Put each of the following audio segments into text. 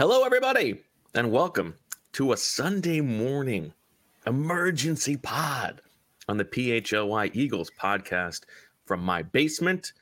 Hello, everybody, and welcome to a Sunday morning emergency pod on the PHLY Eagles podcast from my basement.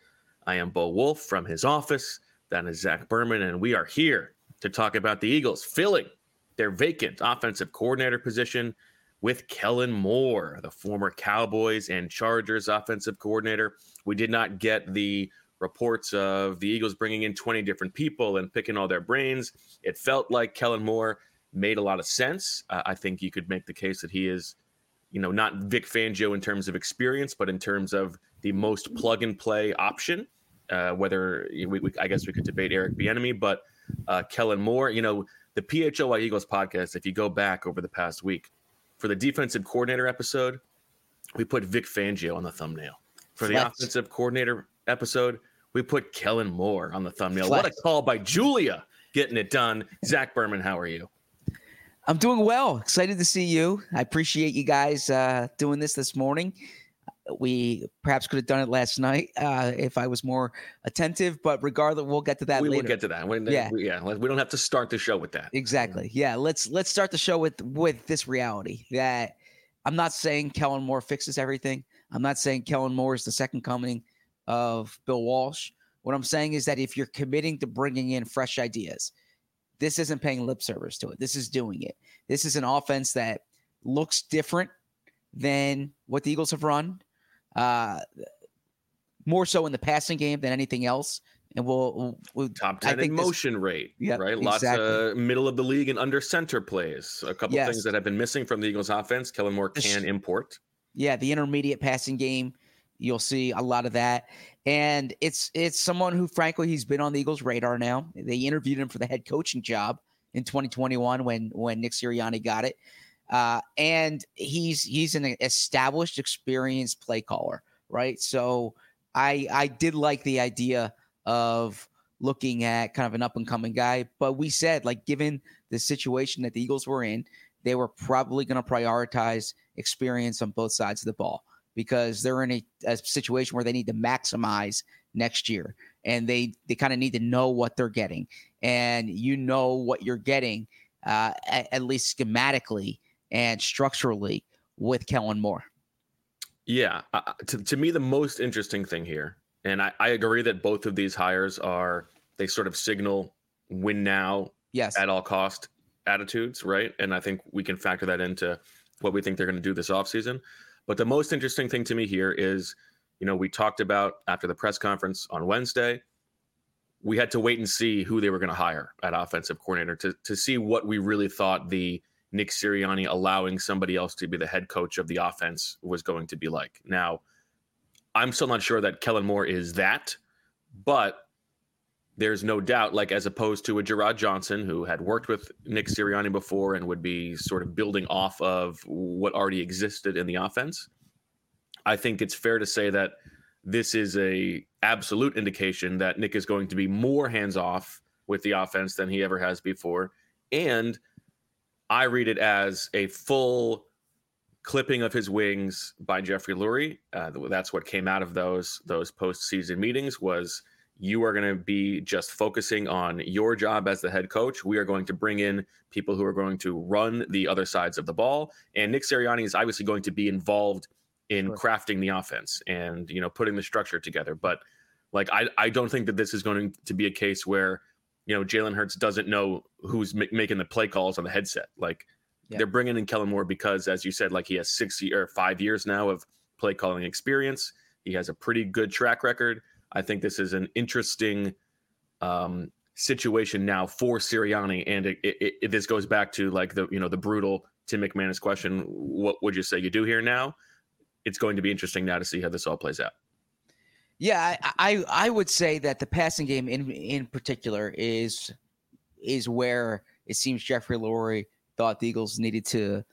I am Bo Wulf from his office. That is Zach Berman, and we are here to talk about the Eagles filling their vacant offensive coordinator position with Kellen Moore, the former Cowboys and Chargers offensive coordinator. We did not get the reports of the Eagles bringing in 20 different people and picking all their brains. It felt like Kellen Moore made a lot of sense. Uh, I think you could make the case that he is, you know, not Vic Fangio in terms of experience, but in terms of the most plug and play option. Uh, whether we, we, I guess we could debate Eric Bieniemy, but uh, Kellen Moore, you know, the PHLY Eagles podcast. If you go back over the past week for the defensive coordinator episode, we put Vic Fangio on the thumbnail. For the Flex. offensive coordinator episode, we put Kellen Moore on the thumbnail. Flex. What a call by Julia getting it done. Zach Berman, how are you? I'm doing well. Excited to see you. I appreciate you guys uh, doing this this morning. We perhaps could have done it last night uh, if I was more attentive, but regardless, we'll get to that. We later. will get to that. Yeah, we, yeah. We don't have to start the show with that. Exactly. Yeah. Let's let's start the show with with this reality that I'm not saying Kellen Moore fixes everything. I'm not saying Kellen Moore is the second coming of Bill Walsh. What I'm saying is that if you're committing to bringing in fresh ideas, this isn't paying lip service to it. This is doing it. This is an offense that looks different than what the Eagles have run, uh, more so in the passing game than anything else. And we'll, we'll top ten in motion this, rate, yep, right? Lots exactly. of middle of the league and under center plays. A couple yes. things that have been missing from the Eagles' offense. Kellen Moore can import. Yeah, the intermediate passing game You'll see a lot of that. And it's it's someone who frankly he's been on the Eagles radar now. They interviewed him for the head coaching job in 2021 when when Nick Sirianni got it. Uh, and he's he's an established, experienced play caller, right? So I I did like the idea of looking at kind of an up and coming guy, but we said like given the situation that the Eagles were in, they were probably going to prioritize experience on both sides of the ball because they're in a, a situation where they need to maximize next year and they they kind of need to know what they're getting and you know what you're getting uh, at, at, least schematically and structurally with Kellen Moore. Yeah, uh, to, to me the most interesting thing here, and I, I agree that both of these hires are they sort of signal win now, yes, at all cost attitudes, right? And I think we can factor that into what we think they're going to do this offseason. But the most interesting thing to me here is, you know, we talked about after the press conference on Wednesday, we had to wait and see who they were going to hire at offensive coordinator to, to see what we really thought the Nick Sirianni allowing somebody else to be the head coach of the offense was going to be like. Now, I'm still not sure that Kellen Moore is that, but there's no doubt, like as opposed to a Jerrod Johnson who had worked with Nick Sirianni before and would be sort of building off of what already existed in the offense. I think it's fair to say that this is a absolute indication that Nick is going to be more hands off with the offense than he ever has before. And I read it as a full clipping of his wings by Jeffrey Lurie. Uh, that's what came out of those those postseason meetings was you are going to be just focusing on your job as the head coach. We are going to bring in people who are going to run the other sides of the ball, and Nick Sirianni is obviously going to be involved in sure. crafting the offense and you know putting the structure together. But like I I don't think that this is going to be a case where you know Jalen Hurts doesn't know who's m- making the play calls on the headset. Like yeah. they're bringing in Kellen Moore because, as you said, like he has six or five years now of play calling experience. He has a pretty good track record. I think this is an interesting um, situation now for Sirianni, and it, it, it, this goes back to like the you know the brutal Tim McManus question: What would you say you do here now? It's going to be interesting now to see how this all plays out. Yeah, I, I, I would say that the passing game in in particular is is where it seems Jeffrey Lurie thought the Eagles needed to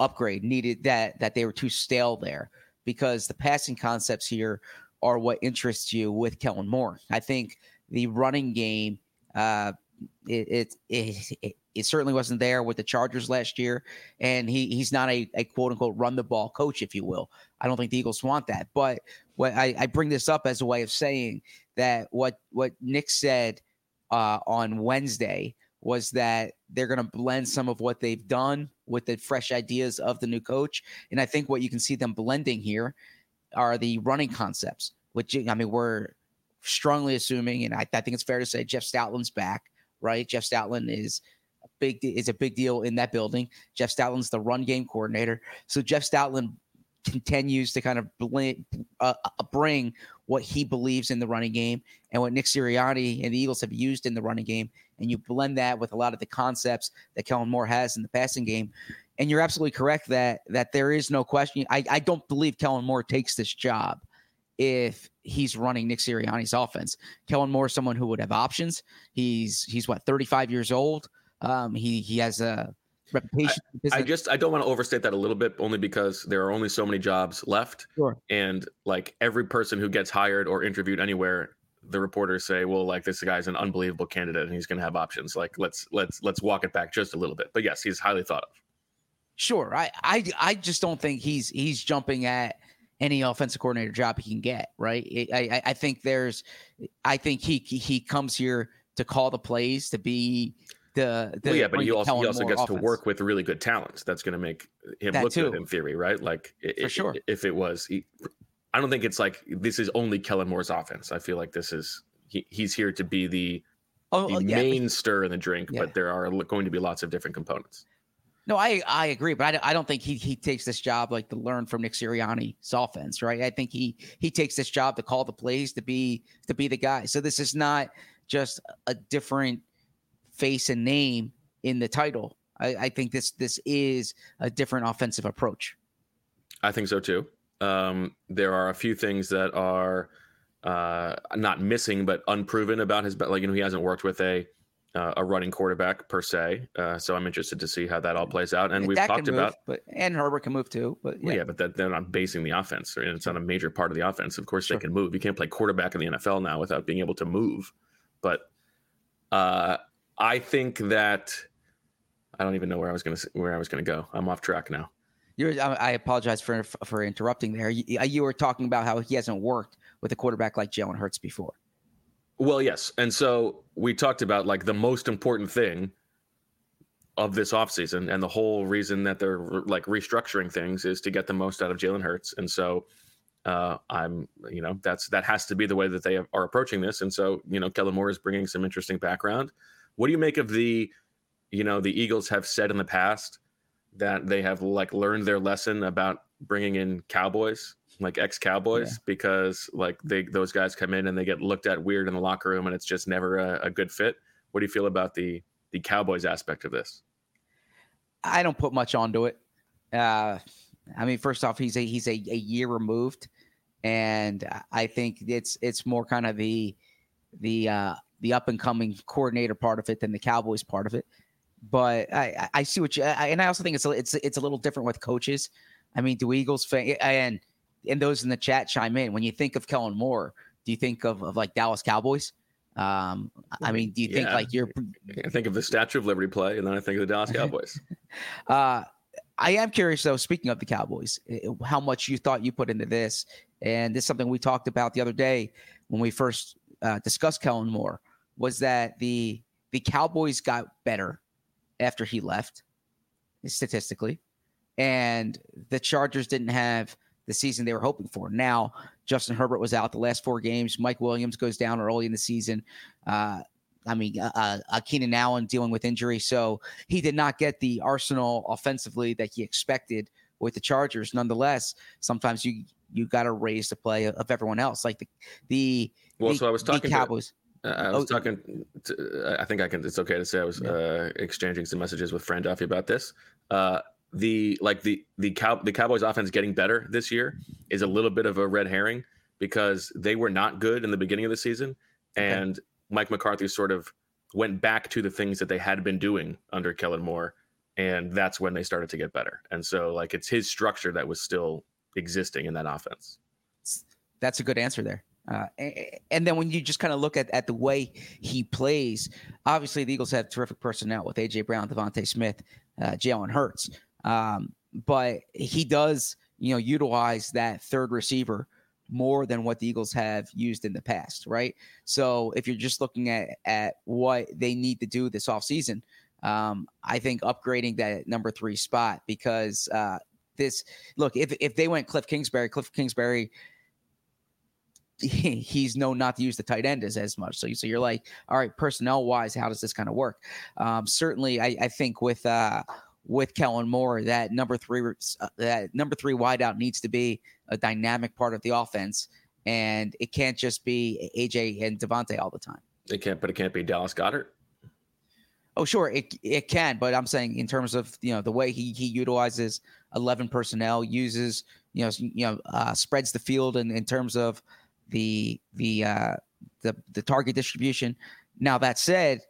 upgrade, needed that that they were too stale there because the passing concepts here are what interests you with Kellen Moore. I think the running game, uh, it, it, it, it certainly wasn't there with the Chargers last year, and he he's not a, a quote unquote run the ball coach, if you will. I don't think the Eagles want that. But what I, I bring this up as a way of saying that what what Nick said uh, on Wednesday was that they're going to blend some of what they've done with the fresh ideas of the new coach, and I think what you can see them blending here are the running concepts, which I mean we're strongly assuming, and I, I think it's fair to say Jeff Stoutland's back, right? Jeff Stoutland is a big is a big deal in that building. Jeff Stoutland's the run game coordinator, so Jeff Stoutland continues to kind of blend, uh, uh, bring what he believes in the running game and what Nick Sirianni and the Eagles have used in the running game, and you blend that with a lot of the concepts that Kellen Moore has in the passing game. And you're absolutely correct that that there is no question. I, I don't believe Kellen Moore takes this job if he's running Nick Sirianni's offense. Kellen Moore is someone who would have options. He's he's what 35 years old. Um, he he has a reputation. I, I, just I don't want to overstate that a little bit, only because there are only so many jobs left. Sure. And like every person who gets hired or interviewed anywhere, the reporters say, "Well, like this guy's an unbelievable candidate, and he's going to have options. Like let's let's let's walk it back just a little bit." But yes, he's highly thought of. Sure. I I I just don't think he's he's jumping at any offensive coordinator job he can get. Right. I I, I think there's I think he he comes here to call the plays to be the, the well, yeah, but he also he also gets offense. to work with really good talent. That's going to make him that look too. good in theory, right? Like for sure. If it was, he, I don't think it's like this is only Kellen Moore's offense. I feel like this is he, he's here to be the, oh, the oh, yeah, main stir in the drink, yeah. but there are going to be lots of different components. No, I I agree, but I, I don't think he he takes this job like to learn from Nick Sirianni's offense, right? I think he he takes this job to call the plays to be to be the guy. So this is not just a different face and name in the title. I, I think this this is a different offensive approach. I think so too. Um, there are a few things that are uh, not missing but unproven about his. Like you know, he hasn't worked with a uh, a running quarterback per se. Uh, so I'm interested to see how that all plays out. And we've talked move, about, but and Herbert can move too. But yeah, well, yeah but that, they're not basing the offense, and it's not a major part of the offense. Of course, sure. they can move. You can't play quarterback in the NFL now without being able to move. But uh, I think that I don't even know where I was going to where I was going to go. I'm off track now. You're, I apologize for for interrupting there. You, you, were talking about how he hasn't worked with a quarterback like Jalen Hurts before. Well, yes, and so we talked about like the most important thing of this offseason and the whole reason that they're like restructuring things is to get the most out of Jalen Hurts. And so uh, I'm, you know, that's that has to be the way that they are approaching this. And so, you know, Kellen Moore is bringing some interesting background. What do you make of the, you know, the Eagles have said in the past that they have like learned their lesson about bringing in Cowboys, like ex Cowboys, yeah. because like they those guys come in and they get looked at weird in the locker room and it's just never a, a good fit. What do you feel about the the Cowboys aspect of this? I don't put much onto it. Uh, I mean, first off, he's a he's a, a year removed, and I think it's it's more kind of the the uh, the up and coming coordinator part of it than the Cowboys part of it. But I, I see what you I, and I also think it's a, it's it's a little different with coaches. I mean, do Eagles fan and and those in the chat chime in when you think of Kellen Moore? Do you think of, of like Dallas Cowboys? Um, I mean, do you think like you're? I think of the Statue of Liberty play, and then I think of the Dallas Cowboys. Uh, I am curious though. Speaking of the Cowboys, eh, how much you thought you put into this, and this is something we talked about the other day when we first uh, discussed Kellen Moore, was that the the Cowboys got better after he left, statistically, and the Chargers didn't have the season they were hoping for. Now Justin Herbert was out the last four games. Mike Williams goes down early in the season. Uh, I mean, uh, uh, Keenan Allen dealing with injury, so he did not get the arsenal offensively that he expected with the Chargers. Nonetheless, sometimes you you got to raise the play of everyone else, like the the, Well, the, so I was talking to, Cowboys. Uh, I was Oh. talking. To, I think I can. It's okay to say I was uh, exchanging some messages with Fran Duffy about this. Uh, the like the the cow the Cowboys offense getting better this year is a little bit of a red herring because they were not good in the beginning of the season, and Mike McCarthy sort of went back to the things that they had been doing under Kellen Moore, and that's when they started to get better. And so like it's his structure that was still existing in that offense. That's a good answer there. Uh, and then when you just kind of look at, at the way he plays, obviously the Eagles have terrific personnel with AJ Brown, DeVonta Smith, uh, Jalen Hurts. Um, but he does, you know, utilize that third receiver more than what the Eagles have used in the past, right? So if you're just looking at at what they need to do this offseason, um, I think upgrading that number three spot because uh, this look if if they went Cliff Kingsbury, Cliff Kingsbury he- he's known not to use the tight end as, as much. So, so you're like, all right, personnel wise, how does this kind of work? Um, certainly, I, I think with uh, with Kellen Moore, that number three uh, that number three wideout needs to be a dynamic part of the offense, and it can't just be AJ and DeVonta all the time. It can't, but it can't be Dallas Goedert. Oh, sure, it it can, but I'm saying in terms of you know the way he he utilizes eleven personnel, uses you know you know uh, spreads the field in, in terms of the the uh, the the target distribution. Now that said,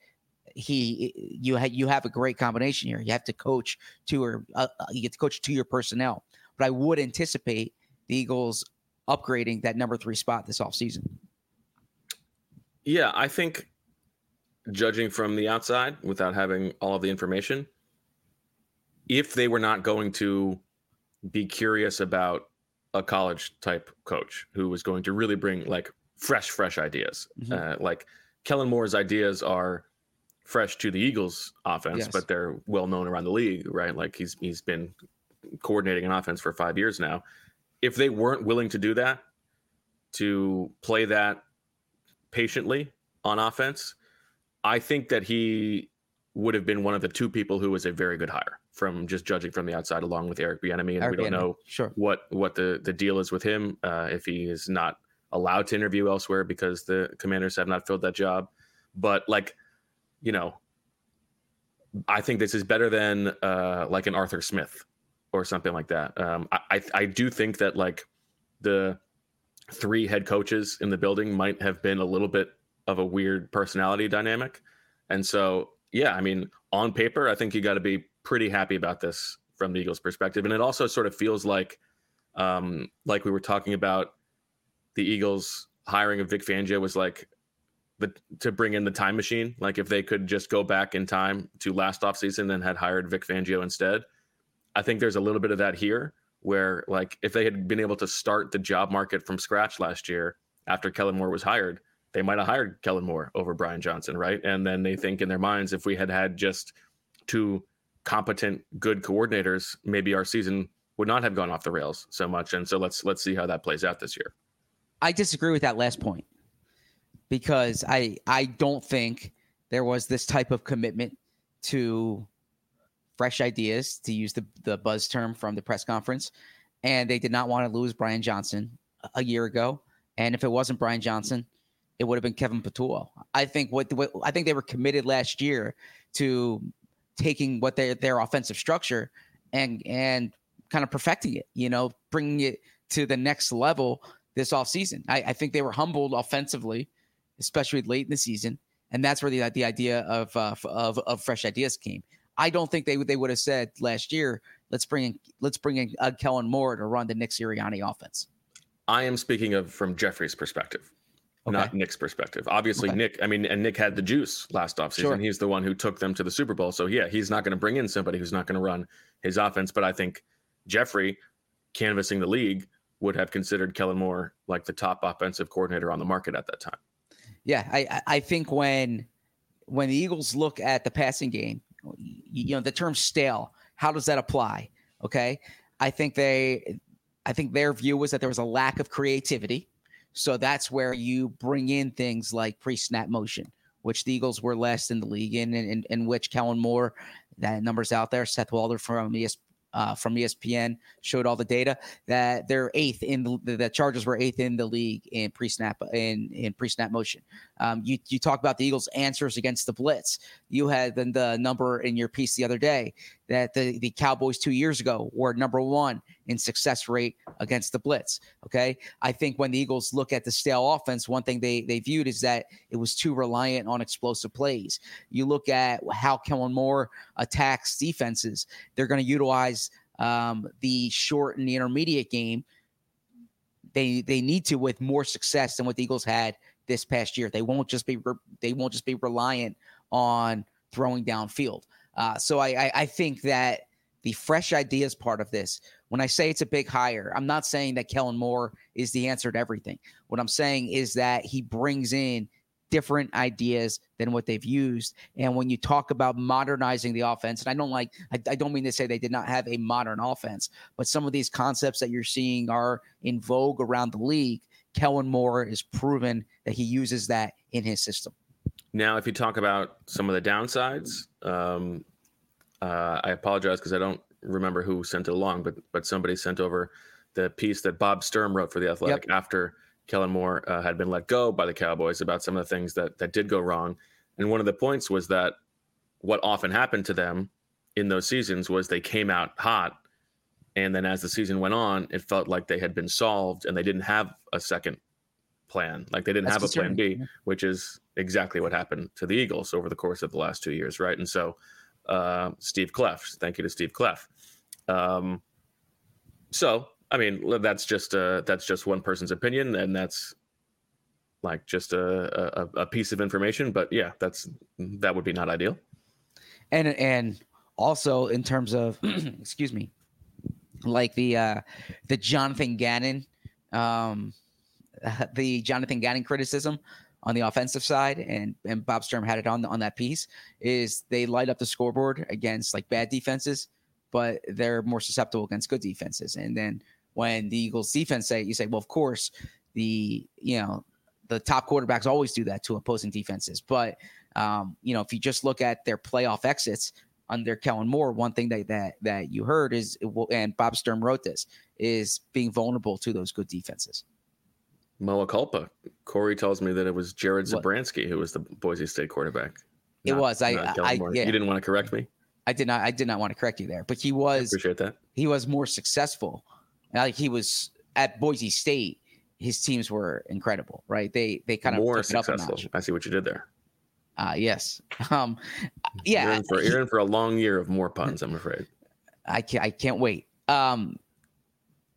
he you ha- you have a great combination here. You have to coach to or uh, uh, you get to coach to your personnel, but I would anticipate the Eagles upgrading that number three spot this offseason. Yeah, I think judging from the outside without having all of the information, if they were not going to be curious about a college type coach who was going to really bring like fresh, fresh ideas, Mhm. uh, like Kellen Moore's ideas are fresh to the Eagles offense, Yes. but they're well known around the league, right? Like he's he's been coordinating an offense for five years now. If they weren't willing to do that, to play that patiently on offense, I think that he would have been one of the two people who was a very good hire from just judging from the outside, along with Eric Bieniemy. And Eric we don't Bieniemy, know Sure. what what the the deal is with him uh, if he is not allowed to interview elsewhere because the Commanders have not filled that job. But like, you know, I think this is better than uh, like an Arthur Smith or something like that. Um, I I- I do think that like the three head coaches in the building might have been a little bit of a weird personality dynamic, and so yeah, I mean, on paper, I think you got to be pretty happy about this from the Eagles' perspective, and it also sort of feels like, um, like we were talking about the Eagles hiring of Vic Fangio was like the to bring in the time machine. Like if they could just go back in time to last offseason and had hired Vic Fangio instead. I think there's a little bit of that here where like if they had been able to start the job market from scratch last year after Kellen Moore was hired, they might have hired Kellen Moore over Brian Johnson, right? And then they think in their minds if we had had just two competent good coordinators, maybe our season would not have gone off the rails so much. And so let's let's see how that plays out this year. I disagree with that last point because I I don't think there was this type of commitment to fresh ideas to use the the buzz term from the press conference and they did not want to lose Brian Johnson a year ago and if it wasn't Brian Johnson it would have been Kevin Patullo. I think what, what I think they were committed last year to taking what their their offensive structure and and kind of perfecting it, you know, bringing it to the next level this offseason. I, I think they were humbled offensively, especially late in the season, and that's where the the idea of uh, of of fresh ideas came. I don't think they would they would have said last year, let's bring in let's bring in uh, Kellen Moore to run the Nick Sirianni offense. I am speaking of from Jeffrey's perspective. okay. not Nick's perspective. Obviously, okay. Nick, I mean, and Nick had the juice last offseason. Sure. He's the one who took them to the Super Bowl. So, yeah, he's not going to bring in somebody who's not going to run his offense. But I think Jeffrey, canvassing the league, would have considered Kellen Moore like the top offensive coordinator on the market at that time. Yeah, I, I think when when the Eagles look at the passing game, you know, the term stale, how does that apply? Okay. I think they I think their view was that there was a lack of creativity. So that's where you bring in things like pre-snap motion, which the Eagles were less in the league in, in, in which Kellen Moore, that number's out there. Seth Walder from ESPN uh, from ESPN showed all the data that they're eighth in the, the Chargers were eighth in the league in pre snap in in pre snap motion. Um, you you talk about the Eagles' answers against the blitz. You had the, the number in your piece the other day that the the Cowboys two years ago were number one in success rate against the blitz. Okay. I think when the Eagles look at the stale offense, one thing they, they viewed is that it was too reliant on explosive plays. You look at how Kellen Moore attacks defenses, they're going to utilize um, the short and the intermediate game. They, they need to with more success than what the Eagles had this past year. They won't just be they won't just be reliant on throwing downfield. Uh, so I, I, I think that the fresh ideas part of this. When I say it's a big hire, I'm not saying that Kellen Moore is the answer to everything. What I'm saying is that he brings in different ideas than what they've used. And when you talk about modernizing the offense, and I don't like, I, I, don't mean to say they did not have a modern offense, but some of these concepts that you're seeing are in vogue around the league. Kellen Moore is proven that he uses that in his system. Now, if you talk about some of the downsides, um, uh, I apologize because I don't remember who sent it along, but but somebody sent over the piece that Bob Sturm wrote for the Athletic yep. after Kellen Moore uh, had been let go by the Cowboys about some of the things that that did go wrong. And one of the points was that what often happened to them in those seasons was they came out hot, and then as the season went on, it felt like they had been solved and they didn't have a second plan. Like they didn't That's have a plan B, which is exactly what happened to the Eagles over the course of the last two years, right? And so uh, Steve Kleff. Thank you to Steve Kleff. Um, so, I mean, that's just uh, that's just one person's opinion, and that's like just a, a, a piece of information. But yeah, that's that would be not ideal. And and also in terms of excuse me, like the uh, the Jonathan Gannon, um, the Jonathan Gannon criticism on the offensive side, and and Bob Sturm had it on on that piece, is they light up the scoreboard against like bad defenses, but they're more susceptible against good defenses. And then when the Eagles defense say, you say, well, of course, the you know the top quarterbacks always do that to opposing defenses, but um, you know if you just look at their playoff exits under Kellen Moore, one thing that that that you heard is, and Bob Sturm wrote this, is being vulnerable to those good defenses. Moa culpa. Corey tells me that it was Jared Zabransky who was the Boise State quarterback. It not, was. I, I, yeah. You didn't want to correct me. I did not. I did not want to correct you there, but he was. I appreciate that. He was more successful. Like he was at Boise State. His teams were incredible, right? They they kind of more successful. I see what you did there. Uh yes. Um, yeah. You're in, for, you're in for a long year of more puns. I'm afraid. I can't. I can't wait. Um,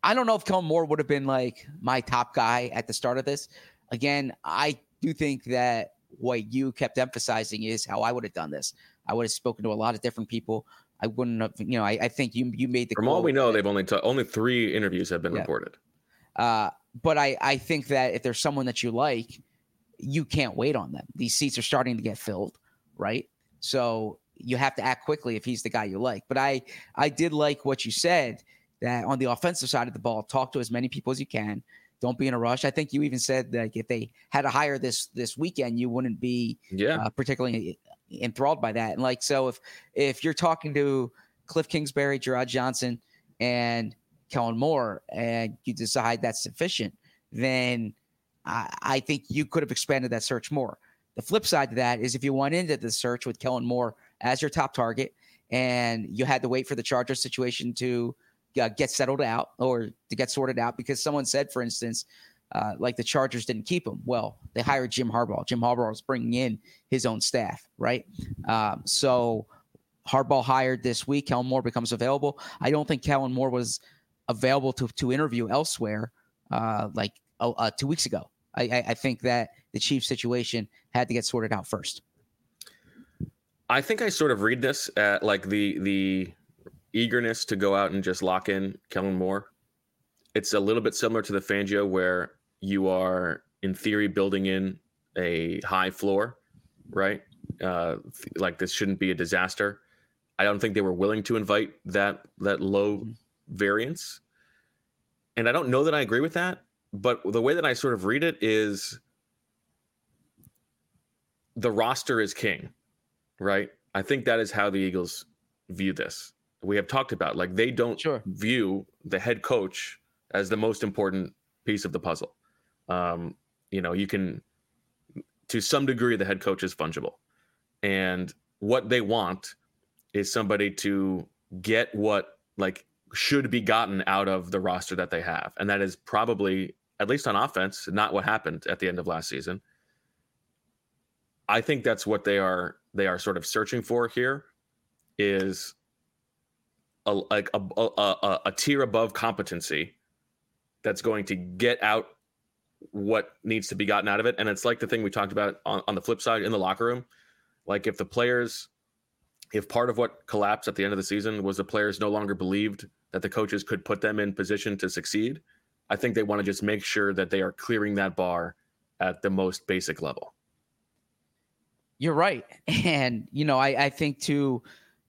I don't know if Kellen Moore would have been like my top guy at the start of this. Again, I do think that what you kept emphasizing is how I would have done this. I would have spoken to a lot of different people. I wouldn't have, you know, I, I think you you made the from all we know, they've only t- only three interviews have been yeah. reported. Uh, but I I think that if there's someone that you like, you can't wait on them. These seats are starting to get filled, right? So you have to act quickly if he's the guy you like. But I I did like what you said that on the offensive side of the ball, talk to as many people as you can. Don't be in a rush. I think you even said that if they had to hire this this weekend, you wouldn't be yeah. Uh, particularly enthralled by that. And like so, if if you're talking to Cliff Kingsbury, Jerrod Johnson, and Kellen Moore, and you decide that's sufficient, then I, I think you could have expanded that search more. The flip side to that is if you went into the search with Kellen Moore as your top target, and you had to wait for the Chargers situation to uh, get settled out or to get sorted out because someone said, for instance, uh, like the Chargers didn't keep him. Well, they hired Jim Harbaugh. Jim Harbaugh was bringing in his own staff, right? Um, so Harbaugh hired this week. Kellen Moore becomes available. I don't think Kellen Moore was available to to interview elsewhere, uh, like uh, two weeks ago. I, I, I think that the Chiefs situation had to get sorted out first. I think I sort of read this at like the the eagerness to go out and just lock in Kellen Moore. It's a little bit similar to the Fangio where you are in theory building in a high floor, right? Uh, like this shouldn't be a disaster. I don't think they were willing to invite that that low variance, and I don't know that I agree with that. But the way that I sort of read it is the roster is king, right? I think that is how the Eagles view this. We have talked about like they don't Sure. view the head coach as the most important piece of the puzzle. Um, you know, you can to some degree the head coach is fungible. And what they want is somebody to get what like should be gotten out of the roster that they have. And that is probably at least on offense, not what happened at the end of last season. I think that's what they are they are sort of searching for here is a like a a, a, a tier above competency that's going to get out what needs to be gotten out of it. And it's like the thing we talked about on, on the flip side in the locker room. Like if the players, if part of what collapsed at the end of the season was the players no longer believed that the coaches could put them in position to succeed, I think they want to just make sure that they are clearing that bar at the most basic level. You're right. And, you know, I, I think to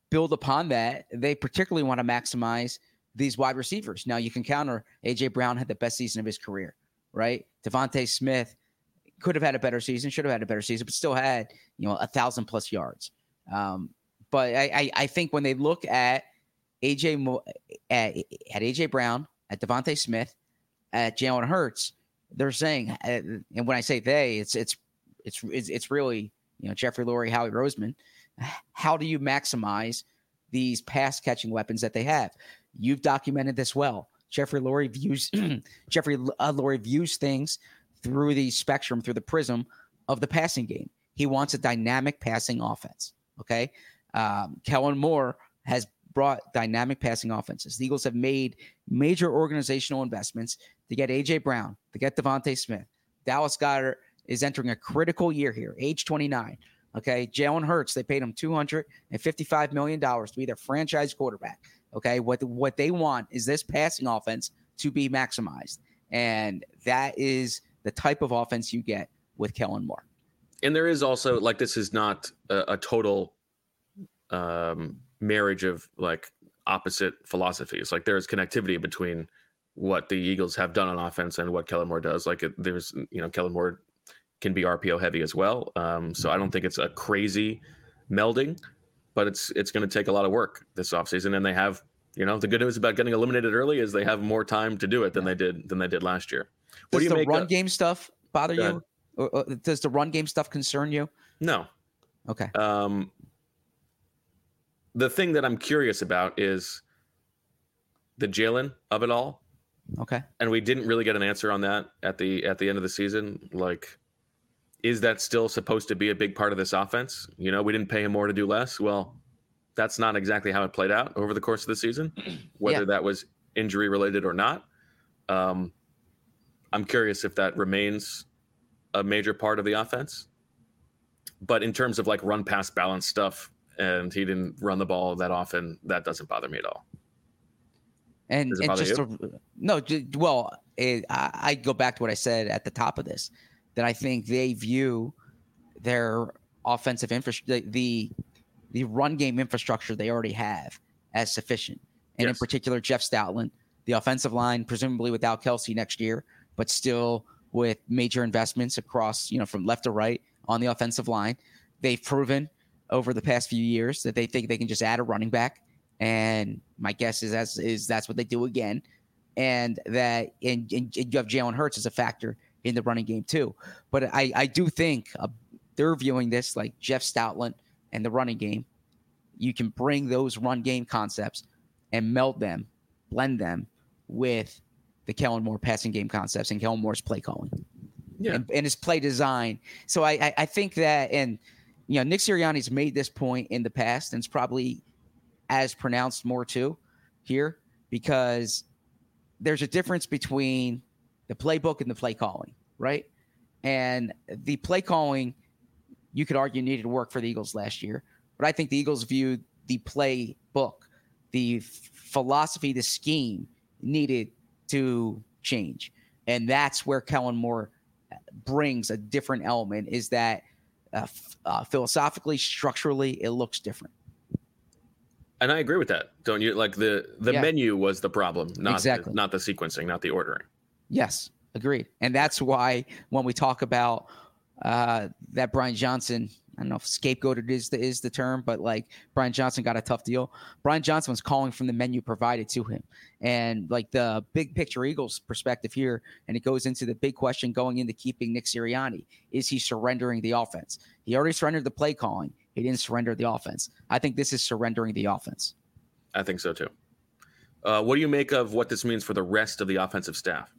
build upon that, they particularly want to maximize these wide receivers. Now, you can counter A.J. Brown had the best season of his career, right? DeVonta Smith could have had a better season, should have had a better season, but still had, you know, a thousand plus yards. Um, but I, I, I think when they look at A.J. Mo- at, at A.J. Brown, at DeVonta Smith, at Jalen Hurts, they're saying, uh, and when I say they, it's it's it's it's, it's really you know Jeffrey Lurie, Howie Roseman. How do you maximize these pass catching weapons that they have? You've documented this well. Jeffrey Lurie views Jeffrey uh, Lurie views things through the spectrum, through the prism of the passing game. He wants a dynamic passing offense. Okay, um, Kellen Moore has brought dynamic passing offenses. The Eagles have made major organizational investments to get AJ Brown, to get DeVonta Smith. Dallas Goedert is entering a critical year here, age 29. Okay. Jalen Hurts, they paid him $255 million to be their franchise quarterback. Okay. What, what they want is this passing offense to be maximized. And that is the type of offense you get with Kellen Moore. And there is also like this is not a, a total um, marriage of like opposite philosophies. Like there is connectivity between what the Eagles have done on offense and what Kellen Moore does. Like there's, you know, Kellen Moore can be RPO heavy as well. Um, so I don't think it's a crazy melding, but it's it's going to take a lot of work this offseason. And they have, you know, the good news about getting eliminated early is they have more time to do it than they did than they did last year. Does do you the make run of- game stuff bother you? Or, or does the run game stuff concern you? No, Okay. Um, the thing that I'm curious about is the Jalen of it all, Okay. and we didn't really get an answer on that at the at the end of the season. Like, is that still supposed to be a big part of this offense? You know, we didn't pay him more to do less. Well, that's not exactly how it played out over the course of the season, whether Yeah. that was injury related or not. Um, I'm curious if that remains a major part of the offense. But in terms of like run pass balance stuff, and he didn't run the ball that often, that doesn't bother me at all. And, and just to, no, well, it, I, I go back to what I said at the top of this that I think they view their offensive infrastructure, the, the run game infrastructure they already have as sufficient. And in particular, Jeff Stoutland, the offensive line, presumably without Kelce next year, but still with major investments across, you know, from left to right on the offensive line. They've proven over the past few years that they think they can just add a running back. And my guess is that's is that's what they do again. And that and, and you have Jalen Hurts as a factor in the running game too. But I, I do think uh, they're viewing this like Jeff Stoutland and the running game. You can bring those run game concepts and melt them, blend them with the Kellen Moore passing game concepts and Kellen Moore's play calling Yeah. and, and his play design. So I, I I think that and you know Nick Sirianni's made this point in the past and it's probably as pronounced more too here because there's a difference between the playbook and the play calling, right? And the play calling, you could argue, needed to work for the Eagles last year. But I think the Eagles viewed the playbook, the philosophy, the scheme needed to change. And that's where Kellen Moore brings a different element is that uh, uh, philosophically, structurally, it looks different. And I agree with that. Don't you? Like the the yeah. menu was the problem, not exactly. the, not the sequencing, not the ordering. Yes, agreed. And that's why when we talk about uh, that Brian Johnson I don't know if scapegoated is the is the term, but like Brian Johnson got a tough deal. Brian Johnson was calling from the menu provided to him, and like the big picture Eagles perspective here, and it goes into the big question going into keeping Nick Sirianni: Is he surrendering the offense? He already surrendered the play calling. He didn't surrender the offense. I think this is surrendering the offense. I think so too. Uh, what do you make of what this means for the rest of the offensive staff?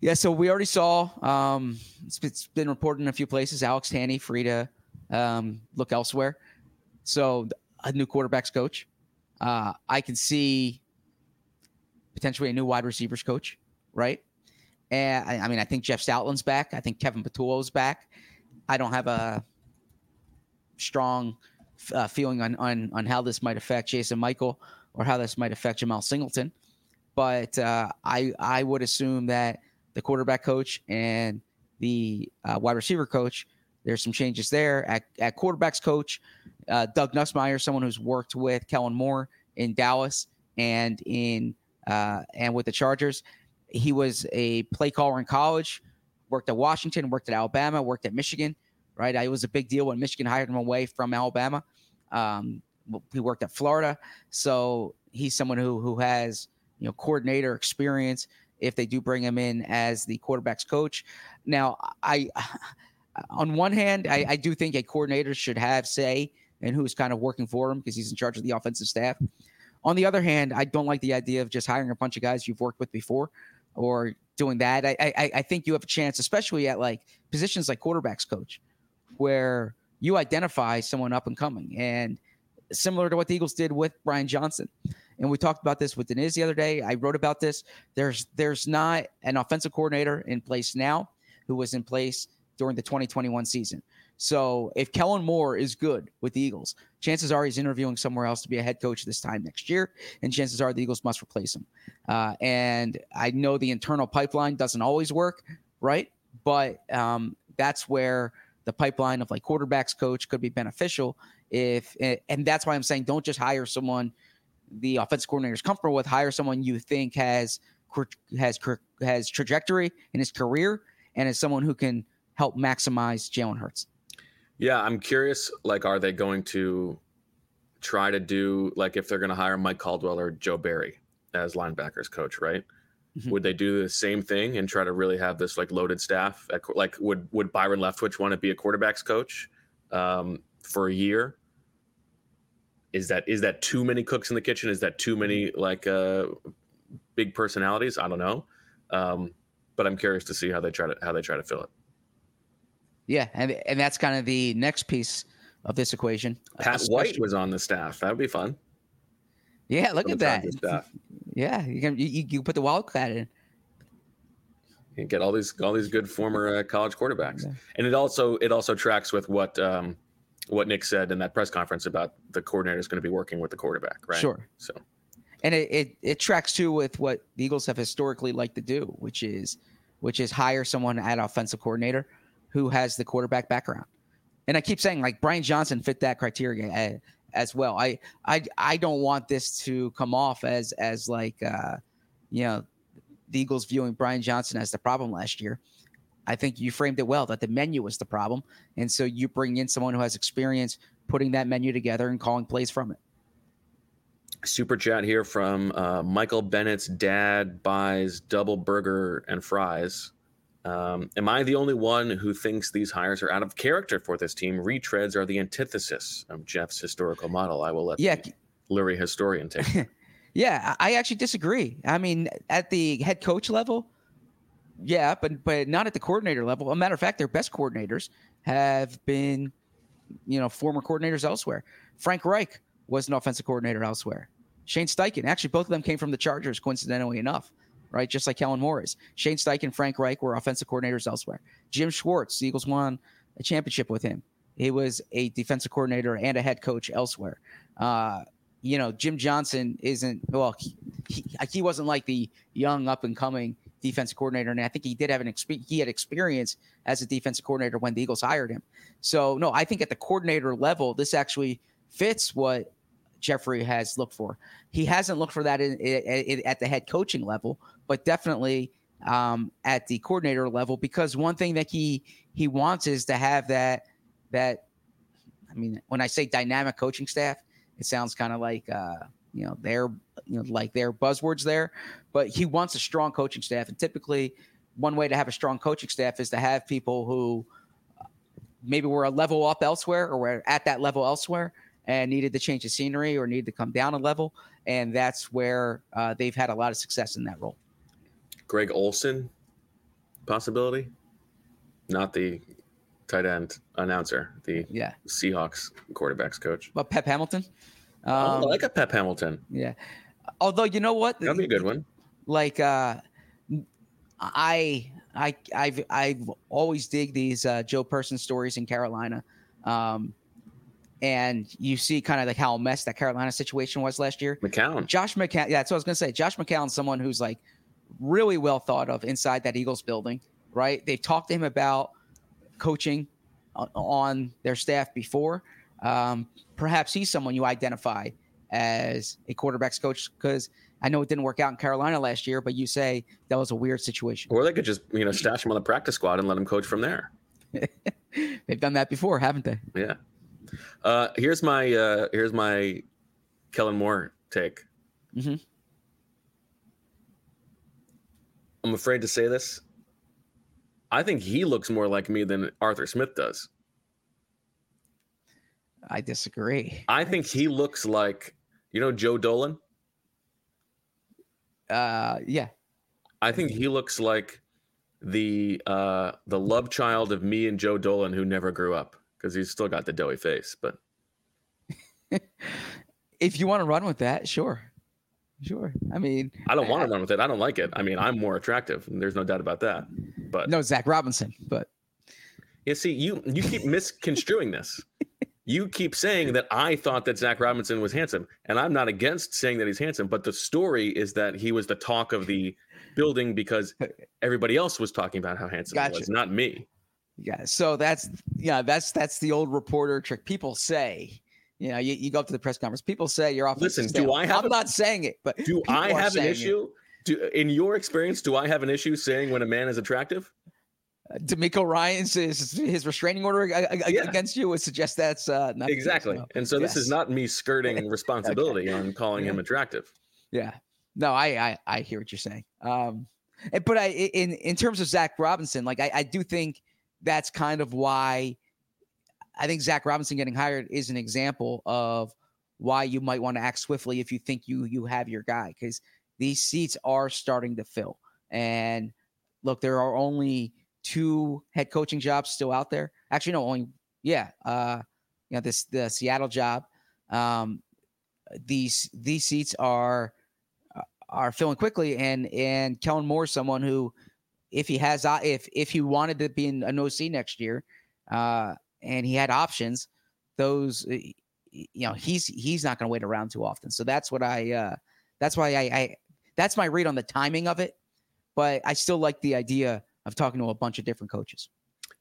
Yeah, so we already saw. Um, it's been reported in a few places. Alex Tanney free to um, look elsewhere. So a new quarterbacks coach. Uh, I can see potentially a new wide receivers coach, right? And I, I mean, I think Jeff Stoutland's back. I think Kevin Patullo's back. I don't have a strong uh, feeling on, on on how this might affect Jason Michael or how this might affect Jemal Singleton, but uh, I I would assume that the quarterback coach and the uh, wide receiver coach. There's some changes there at, at quarterbacks coach. Uh, Doug Nussmeier, someone who's worked with Kellen Moore in Dallas and in uh, and with the Chargers. He was a play caller in college, worked at Washington, worked at Alabama, worked at Michigan. Right, it was a big deal when Michigan hired him away from Alabama. Um, he worked at Florida, so he's someone who who has you know coordinator experience if they do bring him in as the quarterback's coach. Now, I, on one hand, I, I do think a coordinator should have say in who's kind of working for him because he's in charge of the offensive staff. On the other hand, I don't like the idea of just hiring a bunch of guys you've worked with before or doing that. I, I, I think you have a chance, especially at like positions like quarterbacks coach, where you identify someone up and coming and similar to what the Eagles did with Brian Johnson and we talked about this with Denise the other day. I wrote about this. There's there's not an offensive coordinator in place now who was in place during the 2021 season. So if Kellen Moore is good with the Eagles, chances are he's interviewing somewhere else to be a head coach this time next year, and chances are the Eagles must replace him. Uh, and I know the internal pipeline doesn't always work, right? But um, that's where the pipeline of like quarterbacks coach could be beneficial if, and that's why I'm saying don't just hire someone the offensive coordinator is comfortable with, hire someone you think has has has trajectory in his career and is someone who can help maximize Jalen Hurts. Yeah, I'm curious. Like, are they going to try to do like if they're going to hire Mike Caldwell or Joe Barry as linebackers coach, right? Mm-hmm. Would they do the same thing and try to really have this like loaded staff? Like, would would Byron Leftwich want to be a quarterbacks coach um, for a year? Is that is that too many cooks in the kitchen? Is that too many like uh, big personalities? I don't know, um, but I'm curious to see how they try to how they try to fill it. Yeah, and and that's kind of the next piece of this equation. Pat Especially, White was on the staff. That would be fun. Yeah, look at that. Yeah, you can you, you put the wildcat in. You get all these all these good former uh, college quarterbacks, yeah. and it also it also tracks with what um, what Nick said in that press conference about the coordinator is going to be working with the quarterback, right? Sure. So, and it, it, it tracks too with what the Eagles have historically liked to do, which is which is hire someone at offensive coordinator who has the quarterback background. And I keep saying like Brian Johnson fit that criteria as, as well. I I I don't want this to come off as as like uh, you know the Eagles viewing Brian Johnson as the problem last year. I think you framed it well that the menu was the problem. And so you bring in someone who has experience putting that menu together and calling plays from it. Super chat here from uh, Michael Bennett's dad buys double burger and fries. Um, am I the only one who thinks these hires are out of character for this team? Retreads are the antithesis of Jeff's historical model. I will let yeah. the Lurie historian take. yeah, I actually disagree. I mean, at the head coach level, yeah, but but not at the coordinator level. A matter of fact, their best coordinators have been, you know, former coordinators elsewhere. Frank Reich was an offensive coordinator elsewhere. Shane Steichen, actually, both of them came from the Chargers, coincidentally enough. right? Just like Kellen Moore is. Shane Steichen Frank Reich were offensive coordinators elsewhere. Jim Schwartz, the Eagles won a championship with him. He was a defensive coordinator and a head coach elsewhere. Uh, you know, Jim Johnson isn't well. He, he, he wasn't like the young up and coming defensive coordinator, and I think he did have an experience. He had experience as a defensive coordinator when the Eagles hired him. So no, I think at the coordinator level, this actually fits what Jeffrey has looked for. He hasn't looked for that in, in, in, at the head coaching level, but definitely um, at the coordinator level because one thing that he he wants is to have that that. I mean, when I say dynamic coaching staff, it sounds kind of like uh, you know their you know like their buzzwords there, but he wants a strong coaching staff, and typically one way to have a strong coaching staff is to have people who maybe were a level up elsewhere or were at that level elsewhere and needed to change the scenery or needed to come down a level. And that's where uh, they've had a lot of success in that role. Greg Olson possibility? Not the tight end announcer, the yeah. Seahawks quarterbacks coach. But Pep Hamilton? Um, oh, I um, like a Pep Hamilton. Yeah. Although, you know what? That'd be a good one. Like, uh, I I I've I've always dig these uh, Joe Person stories in Carolina, um, and you see kind of like how messed that Carolina situation was last year. McCown, Josh McCown, yeah, that's what I was gonna say. Josh McCown, someone who's like really well thought of inside that Eagles building, right? They've talked to him about coaching on their staff before. Um, perhaps he's someone you identify as a quarterbacks coach because I know it didn't work out in Carolina last year, but you say that was a weird situation. Or they could just, you know, stash him on the practice squad and let him coach from there. They've done that before, haven't they? Yeah. Uh, here's my uh, here's my Kellen Moore take. Mm-hmm. I'm afraid to say this. I think he looks more like me than Arthur Smith does. I disagree. I think he looks like you know Joe Dolan. Uh, yeah. I think he looks like the uh the love child of me and Joe Dolan who never grew up because he's still got the doughy face. But if you want to run with that, sure. Sure. I mean, I don't want to run with it. I don't like it. I mean, I'm more attractive. There's no doubt about that. But no, Zach Robinson. But you see, you you keep misconstruing this you keep saying that I thought that Zach Robinson was handsome, and I'm not against saying that he's handsome, but the story is that he was the talk of the building because everybody else was talking about how handsome gotcha. he was, not me. Yeah, so that's yeah, that's that's the old reporter trick. People say, you know, you, you go up to the press conference. People say you're off. Listen, do I have? I'm a, not saying it, but do I have an issue? Do, in your experience, do I have an issue saying when a man is attractive? DeMeco Ryans his, his restraining order yeah. against you would suggest that's uh, not exactly. So, and so yes. this is not me skirting responsibility okay. on calling yeah. him attractive. Yeah. No, I, I, I hear what you're saying. Um, but I in in terms of Zach Robinson, like I, I do think that's kind of why I think Zach Robinson getting hired is an example of why you might want to act swiftly if you think you you have your guy because these seats are starting to fill. And look, there are only two head coaching jobs still out there. Actually, no, only yeah. Uh, you know, this the Seattle job. Um, these these seats are uh, are filling quickly, and and Kellen Moore, someone who, if he has uh, if if he wanted to be in an OC next year, uh, and he had options, those uh, you know he's he's not going to wait around too often. So that's what I uh, that's why I, I that's my read on the timing of it. But I still like the idea of talking to a bunch of different coaches.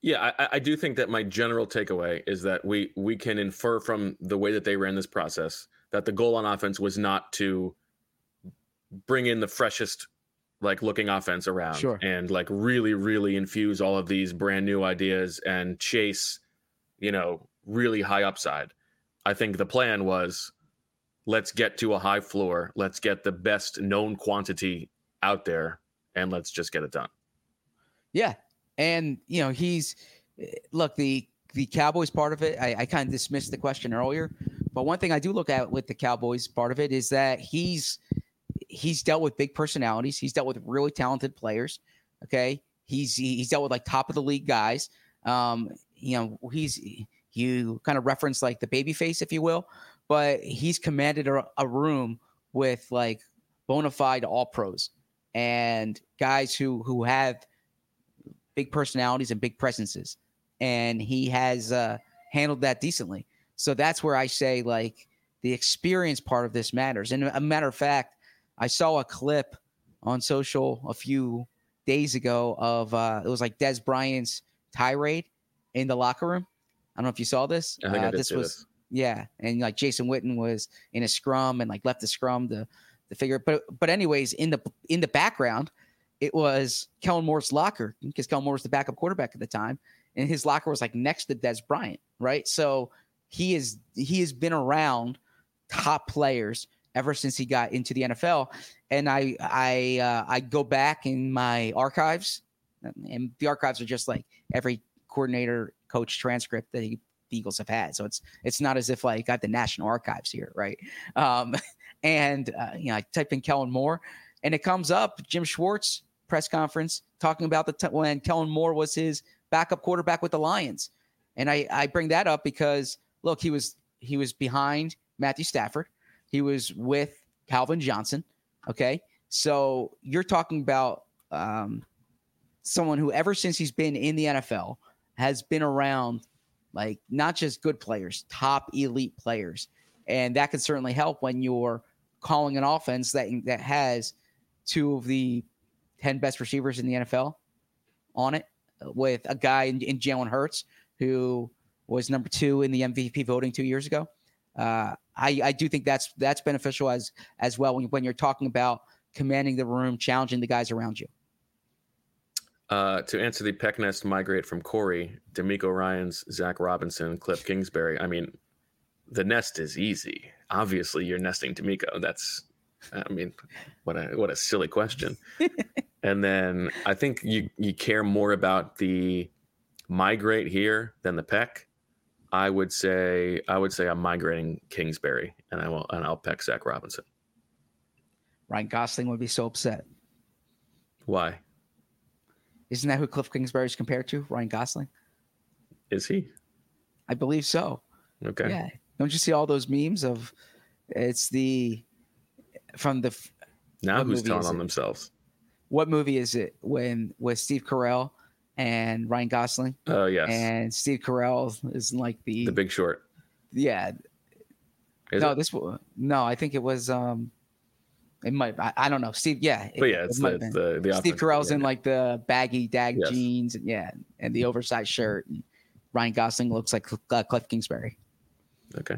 Yeah, I, I, do think that my general takeaway is that we we can infer from the way that they ran this process that the goal on offense was not to bring in the freshest like looking offense around sure. and like really really infuse all of these brand new ideas and chase you know really high upside. I think the plan was let's get to a high floor, let's get the best known quantity out there and let's just get it done. Yeah, and you know he's look the the Cowboys part of it. I, I kind of dismissed the question earlier, but one thing I do look at with the Cowboys part of it is that he's he's dealt with big personalities. He's dealt with really talented players. Okay, he's he's dealt with like top of the league guys. Um, you know, he's you kind of reference like the baby face, if you will, but he's commanded a, a room with like bona fide all pros and guys who who have big personalities and big presences, and he has uh, handled that decently. So that's where I say like the experience part of this matters. And a matter of fact, I saw a clip on social a few days ago of uh, it was like Dez Bryant's tirade in the locker room. I don't know if you saw this. I think I Uh, did this was this. yeah, and like Jason Witten was in a scrum and like left the scrum to to figure. it. But but anyways, in the in the background, it was Kellen Moore's locker because Kellen Moore was the backup quarterback at the time, and his locker was like next to Dez Bryant, right? So he is he has been around top players ever since he got into the NFL, and I I uh, I go back in my archives, and the archives are just like every coordinator coach transcript that he, the Eagles have had. So it's it's not as if like I have the National Archives here, right? Um, and uh, you know, I type in Kellen Moore, and it comes up Jim Schwartz press conference talking about the t- when Kellen Moore was his backup quarterback with the Lions, and I I bring that up because look, he was he was behind Matthew Stafford, he was with Calvin Johnson, okay, so you're talking about um, someone who ever since he's been in the NFL has been around like not just good players, top elite players. And that can certainly help when you're calling an offense that that has two of the 10 best receivers in the NFL on it with a guy in, in Jalen Hurts who was number two in the MVP voting two years ago. Uh, I, I do think that's that's beneficial as as well when, when you're talking about commanding the room, challenging the guys around you. Uh, to answer the peck nest migrate from Corey, DeMeco Ryans, Zach Robinson, Cliff Kingsbury. I mean, the nest is easy. Obviously, you're nesting DeMeco. That's, I mean, what a what a silly question. and then I think you you care more about the migrate here than the peck. I would say I would say I'm migrating Kingsbury, and I will and I'll peck Zach Robinson. Ryan Gosling would be so upset. Why Isn't that who Cliff Kingsbury is compared to? Ryan Gosling? is he I believe so. okay? Yeah. Don't you see all those memes of it's the from the Now who's telling on it? themselves? What movie is it when with Steve Carell and Ryan Gosling Oh yes, and Steve Carell is like the, The Big Short. yeah Is no it? this no I think it was um it might I, I don't know Steve yeah But yeah, it's might the, have the the Steve Carell's in coordinator. like the baggy dag Yes. jeans and yeah and the oversized shirt and Ryan Gosling looks like uh, Cliff Kingsbury Okay.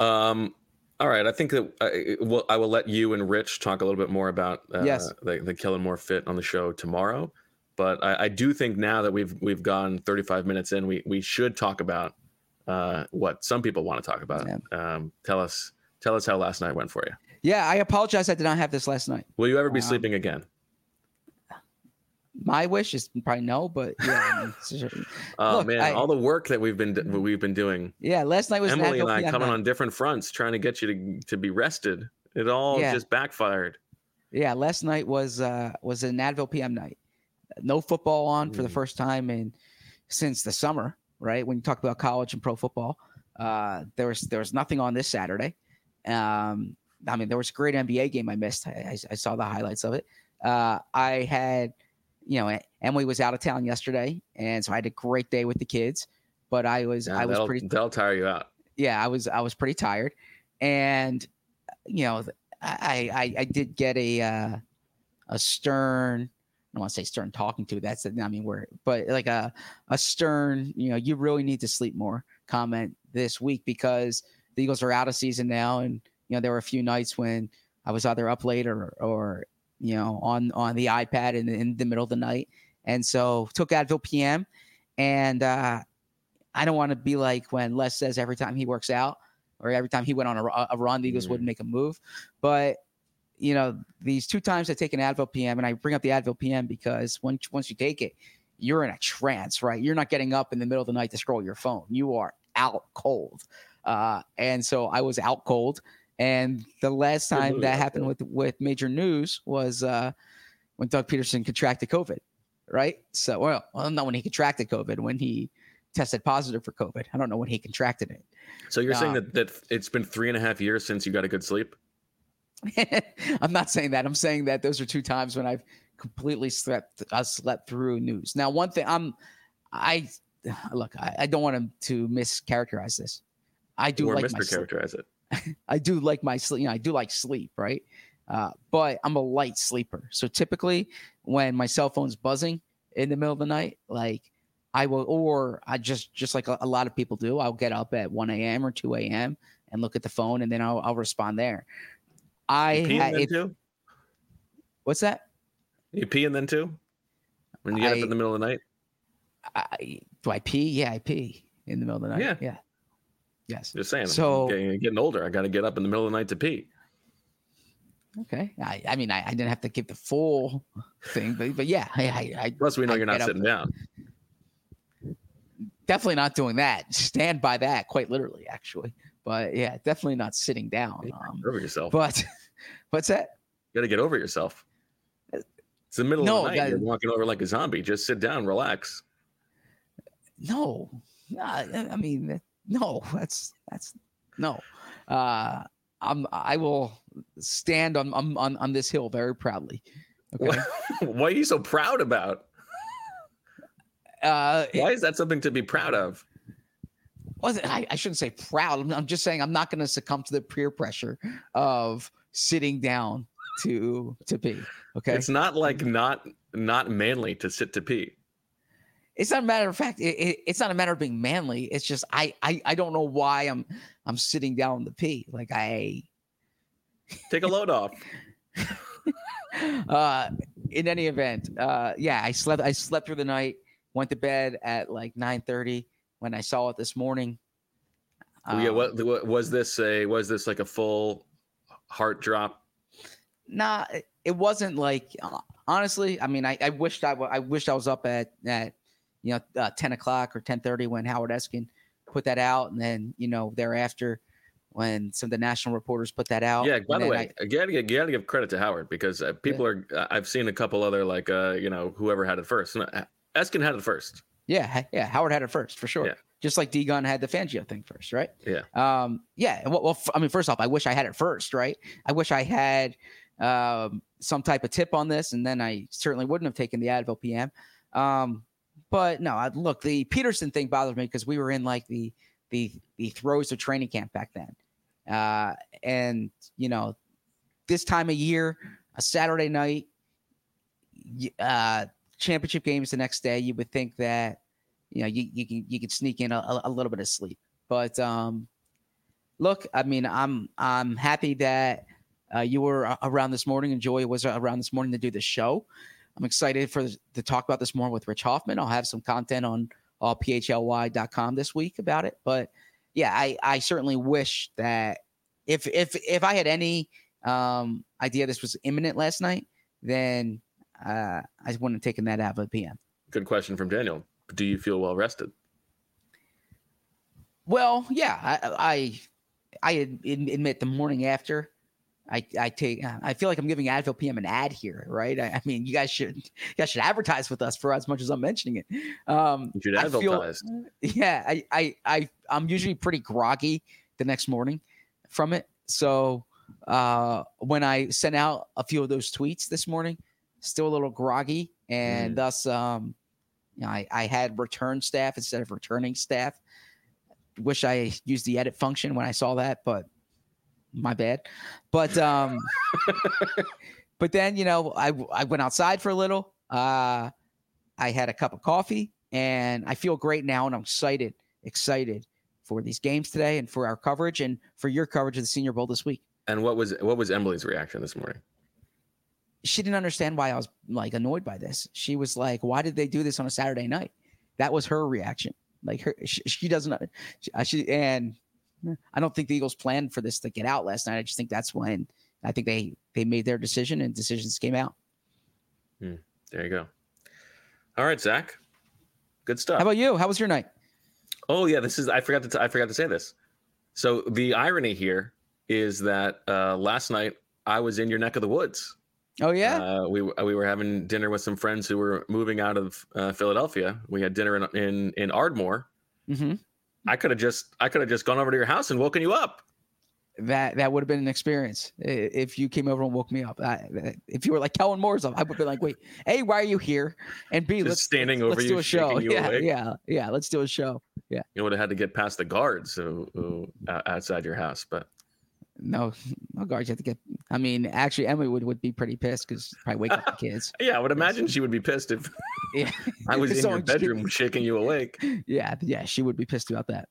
Um. All right. I think that I, well, I will let you and Rich talk a little bit more about uh, Yes. the the Kellen Moore fit on the show tomorrow. But I, I do think now that we've we've gone 35 minutes in, we we should talk about uh, what some people want to talk about. Um, tell us tell us how last night went for you. yeah I apologize I did not have this last night Will you ever be Um, sleeping again? My wish is probably no but yeah I mean, Oh look, man, I- all the work that we've been we've been doing. yeah last night was Emily and I PM coming night. on different fronts, trying to get you to to be rested. It all Yeah. just backfired. Yeah, last night was uh was an Advil PM night. No football on for the Mm. first time in since the summer, right? When you talk about college and pro football, uh, there was there was nothing on this Saturday. Um, I mean, there was a great NBA game I missed. I, I, I saw the highlights of it. Uh, I had, you know, Emily was out of town yesterday, and so I had a great day with the kids. But I was Yeah, I was pretty that'll tire you out. yeah, I was I was pretty tired, and you know, I I, I did get a uh, a stern. I don't want to say stern talking to. That's I mean we're but like a a stern. You know, you really need to sleep more. Comment this week because the Eagles are out of season now, and you know there were a few nights when I was either up late or or you know on on the iPad in, in the middle of the night, and so took Advil PM, and uh, I don't want to be like when Les says every time he works out or every time he went on a, a run, the Eagles Mm. wouldn't make a move. But you know, these two times I take an Advil PM, and I bring up the Advil PM because once once you take it, you're in a trance, right? You're not getting up in the middle of the night to scroll your phone. You are out cold, uh, and so I was out cold. And the last time that happened with with major news was uh, when Doug Pederson contracted COVID, right? So, well, well, not when he contracted COVID, when he tested positive for COVID. I don't know when he contracted it. So you're saying that, that it's been three and a half years since you got a good sleep? I'm not saying that. I'm saying that those are two times when I've completely slept uh, slept through news. Now, one thing I'm I look, I, I don't want to, to mischaracterize this. I do or like mischaracterize it. I do like my sleep. You know, I do like sleep, right? Uh, but I'm a light sleeper. So typically, when my cell phone's buzzing in the middle of the night, like I will, or I just just like a, a lot of people do, I'll get up at 1 a.m. or 2 a.m. and look at the phone, and then I'll, I'll respond there. I You peeing ha- then it- too? what's that? You peeing then too? When you get up in the middle of the night? I, do I pee? Yeah, I pee in the middle of the night. Yeah. yeah. Yes. Just saying. So- I'm getting, getting older. I got to get up in the middle of the night to pee. Okay. I, I mean, I, I didn't have to give the full thing, but but yeah, I, I, I Plus, we know you're not sitting down. definitely not doing that. Stand by that, quite literally, actually. But yeah, definitely not sitting down. Um, Get over yourself. but what's that? you got to get over yourself. It's the middle No, of the night. that- You're walking over like a zombie. Just sit down, relax. No, Nah, I mean, no. That's that's no. Uh, I'm I will stand on on on, this hill very proudly. Okay. what are you so proud about? Uh, Why is that something to be proud of? wasn't I, I shouldn't say proud. I'm, I'm just saying I'm not going to succumb to the peer pressure of sitting down to to pee. Okay, It's not like not not manly to sit to pee. It's not a matter of fact. It, it- it's not a matter of being manly. It's just I, I I don't know why I'm I'm sitting down the pee. Like I Take a load off. uh in any event uh yeah i slept i slept through the night went to bed at like 9 30 when i saw it this morning Oh, yeah, Um, what, what was this a was this like a full heart drop? nah it- wasn't like uh, honestly i mean i, I wished i i wished i was up at at you know uh, 10 o'clock or 1030 when howard eskin put that out and then you know thereafter when some of the national reporters put that out Yeah, by the way, you gotta, you gotta give credit to Howard because uh, people are. uh, I've seen a couple other like uh, you know whoever had it first. No, Eskin had it first. Yeah, yeah. Howard had it first for sure. Yeah. Just like D Gun had the Fangio thing first, right? Yeah. Um. Yeah. Well, well, f- I mean, first off, I wish I had it first, right? I wish I had um some type of tip on this, and then I certainly wouldn't have taken the Advil PM. Um. But no, I, look, the Pederson thing bothered me because we were in like the the the throes of training camp back then, uh, and you know, this time of year, a Saturday night, uh, championship games the next day, you would think that you know you, you can you can sneak in a, a little bit of sleep. But um, look, I mean, I'm I'm happy that uh, you were around this morning and Joy was around this morning to do the show. I'm excited for to talk about this more with Rich Hoffman. I'll have some content on uh, phly.com this week about it. But yeah, I I certainly wish that if if if I had any um, idea this was imminent last night, then uh, I wouldn't have taken that Advil PM. Good question from Daniel. Do you feel well rested? Well, yeah, I I, I admit the morning after. I, I take I feel like I'm giving Advil PM an ad here, right? I, I mean, you guys should you guys should advertise with us for as much as I'm mentioning it. Um, You should I feel- advertise. yeah, I, I, I, I'm usually pretty groggy the next morning from it. So uh, when I sent out a few of those tweets this morning, still a little groggy, and Mm. thus, um, you know, I, I had return staff instead of returning staff. Wish I used the edit function when I saw that, but my bad. But um, but then you know, I I went outside for a little. Uh, I had a cup of coffee and I feel great now and I'm excited, excited for these games today and for our coverage and for your coverage of the Senior Bowl this week. And what was what was Emily's reaction this morning? She didn't understand why I was like annoyed by this. She was like, "Why did they do this on a Saturday night?" That was her reaction. Like her, she, she doesn't. She, uh, she and I don't think the Eagles planned for this to get out last night. I just think that's when I think they they made their decision and decisions came out. There you go. All right, Zach. Good stuff. How about you? How was your night? Oh yeah, this is I forgot to t- I forgot to say this. So the irony here is that uh, last night I was in your neck of the woods. Oh yeah, Uh, we we were having dinner with some friends who were moving out of uh, Philadelphia. We had dinner in in, in Ardmore. hmm I could have just I could have just gone over to your house and woken you up. that that would have been an experience if you came over and woke me up. I, if you were like Kellen Moore's up, I would be like, wait, A, why are you here? And B, Just let's standing let's, over let's you, do a show. shaking you Yeah, awake. yeah, yeah. Let's do a show. Yeah. You would have had to get past the guards who, who uh, outside your house, but No, no guards. You have to get. I mean, actually, Emily would, would be pretty pissed because probably wake up the kids. yeah, I would imagine she would be pissed if Yeah, I was in your bedroom shaking you awake. yeah, yeah. She would be pissed about that.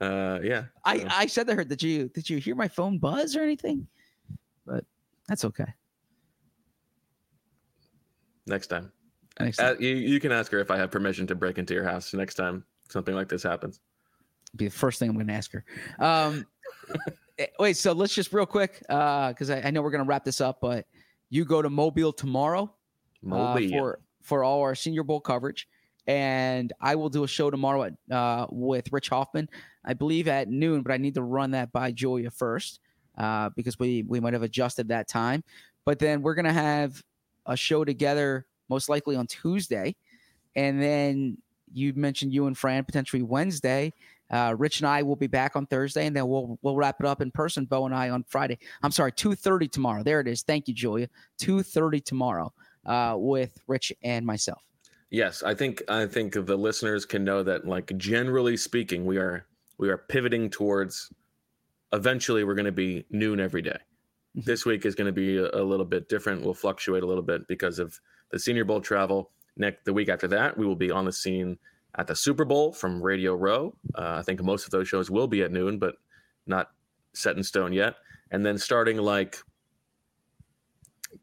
Uh, yeah. I, so- I said to her, "Did you did you hear my phone buzz or anything?" But that's okay. next time. Next Uh, you, you can ask her if I have permission to break into your house next time something like this happens. be the first thing I'm going to ask her. Um, wait, so let's just real quick uh because I, I know we're going to wrap this up, but you go to Mobile tomorrow uh, for for all our Senior Bowl coverage, and I will do a show tomorrow at, uh, with Rich Hoffman, I believe at noon. But I need to run that by Julia first uh, because we we might have adjusted that time. But then we're gonna have a show together most likely on Tuesday, and then you mentioned you and Fran potentially Wednesday. Uh, Rich and I will be back on Thursday, and then we'll we'll wrap it up in person. Bo and I on Friday. I'm sorry, two thirty tomorrow. There it is. Thank you, Julia. Two thirty tomorrow uh, with Rich and myself. Yes, I think I think the listeners can know that like generally speaking, we are we are pivoting towards eventually we're going to be noon every day. Mhm. This week is going to be a, a little bit different. We'll fluctuate a little bit because of the Senior Bowl travel. Next the week after that, we will be on the scene at the Super Bowl from Radio Row. Uh, I think most of those shows will be at noon, but not set in stone yet. And then starting like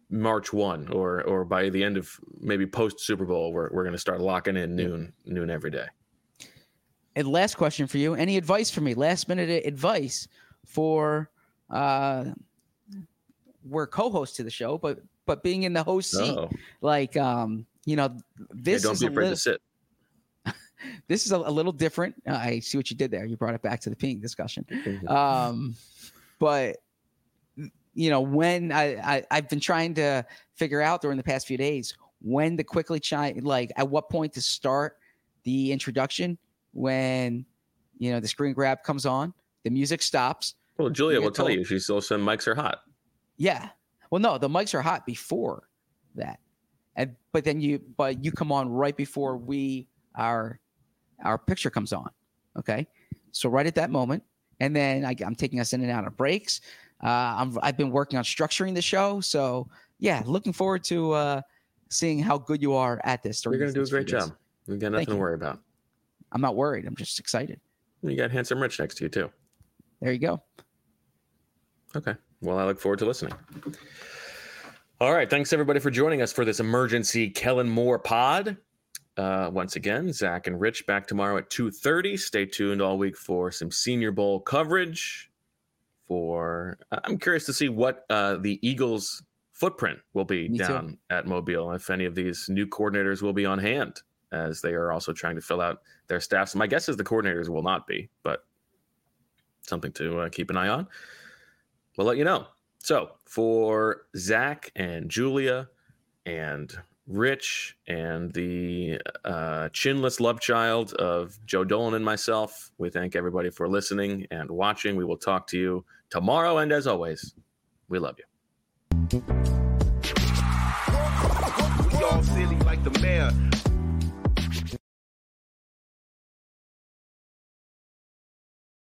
March one, or or by the end of maybe post Super Bowl, we're we're going to start locking in noon noon every day. And last question for you: Any advice for me? Last minute advice for uh, we're co-hosts to the show, but but being in the host seat, Oh, like um, you know, yeah, this don't is be a afraid little, to sit. This is a, a little different. Uh, I see what you did there. You brought it back to the ping discussion. Um but you know when I, I i've been trying to figure out during the past few days when to quickly chime like at what point to start the introduction when you know the screen grab comes on the music stops Well, Julia will get tell you. She still said mics are hot. yeah well no the mics are hot before that and but then you but you come on right before we our our picture comes on okay so right at that moment and then I, i'm taking us in and out of breaks uh, I'm, i've been working on structuring the show so yeah looking forward to uh, seeing how good you are at this You're going to do a great job. You got Thank nothing to you. worry about. i'm not worried i'm just excited You got handsome Rich next to you too. there you go Okay. Well, I look forward to listening. All right. Thanks everybody for joining us for this emergency Kellen Moore pod. Uh, once again, Zach and Rich back tomorrow at 2.30. Stay tuned all week for some Senior Bowl coverage. For I'm curious to see what uh, the Eagles' footprint will be Me too. down at Mobile. If any of these new coordinators will be on hand, as they are also trying to fill out their staffs. My guess is the coordinators will not be, but something to uh, keep an eye on. We'll let you know. So for Zach and Julia and Rich and the uh, chinless love child of Joe Dolan and myself, we thank everybody for listening and watching. We will talk to you tomorrow. And as always, we love you.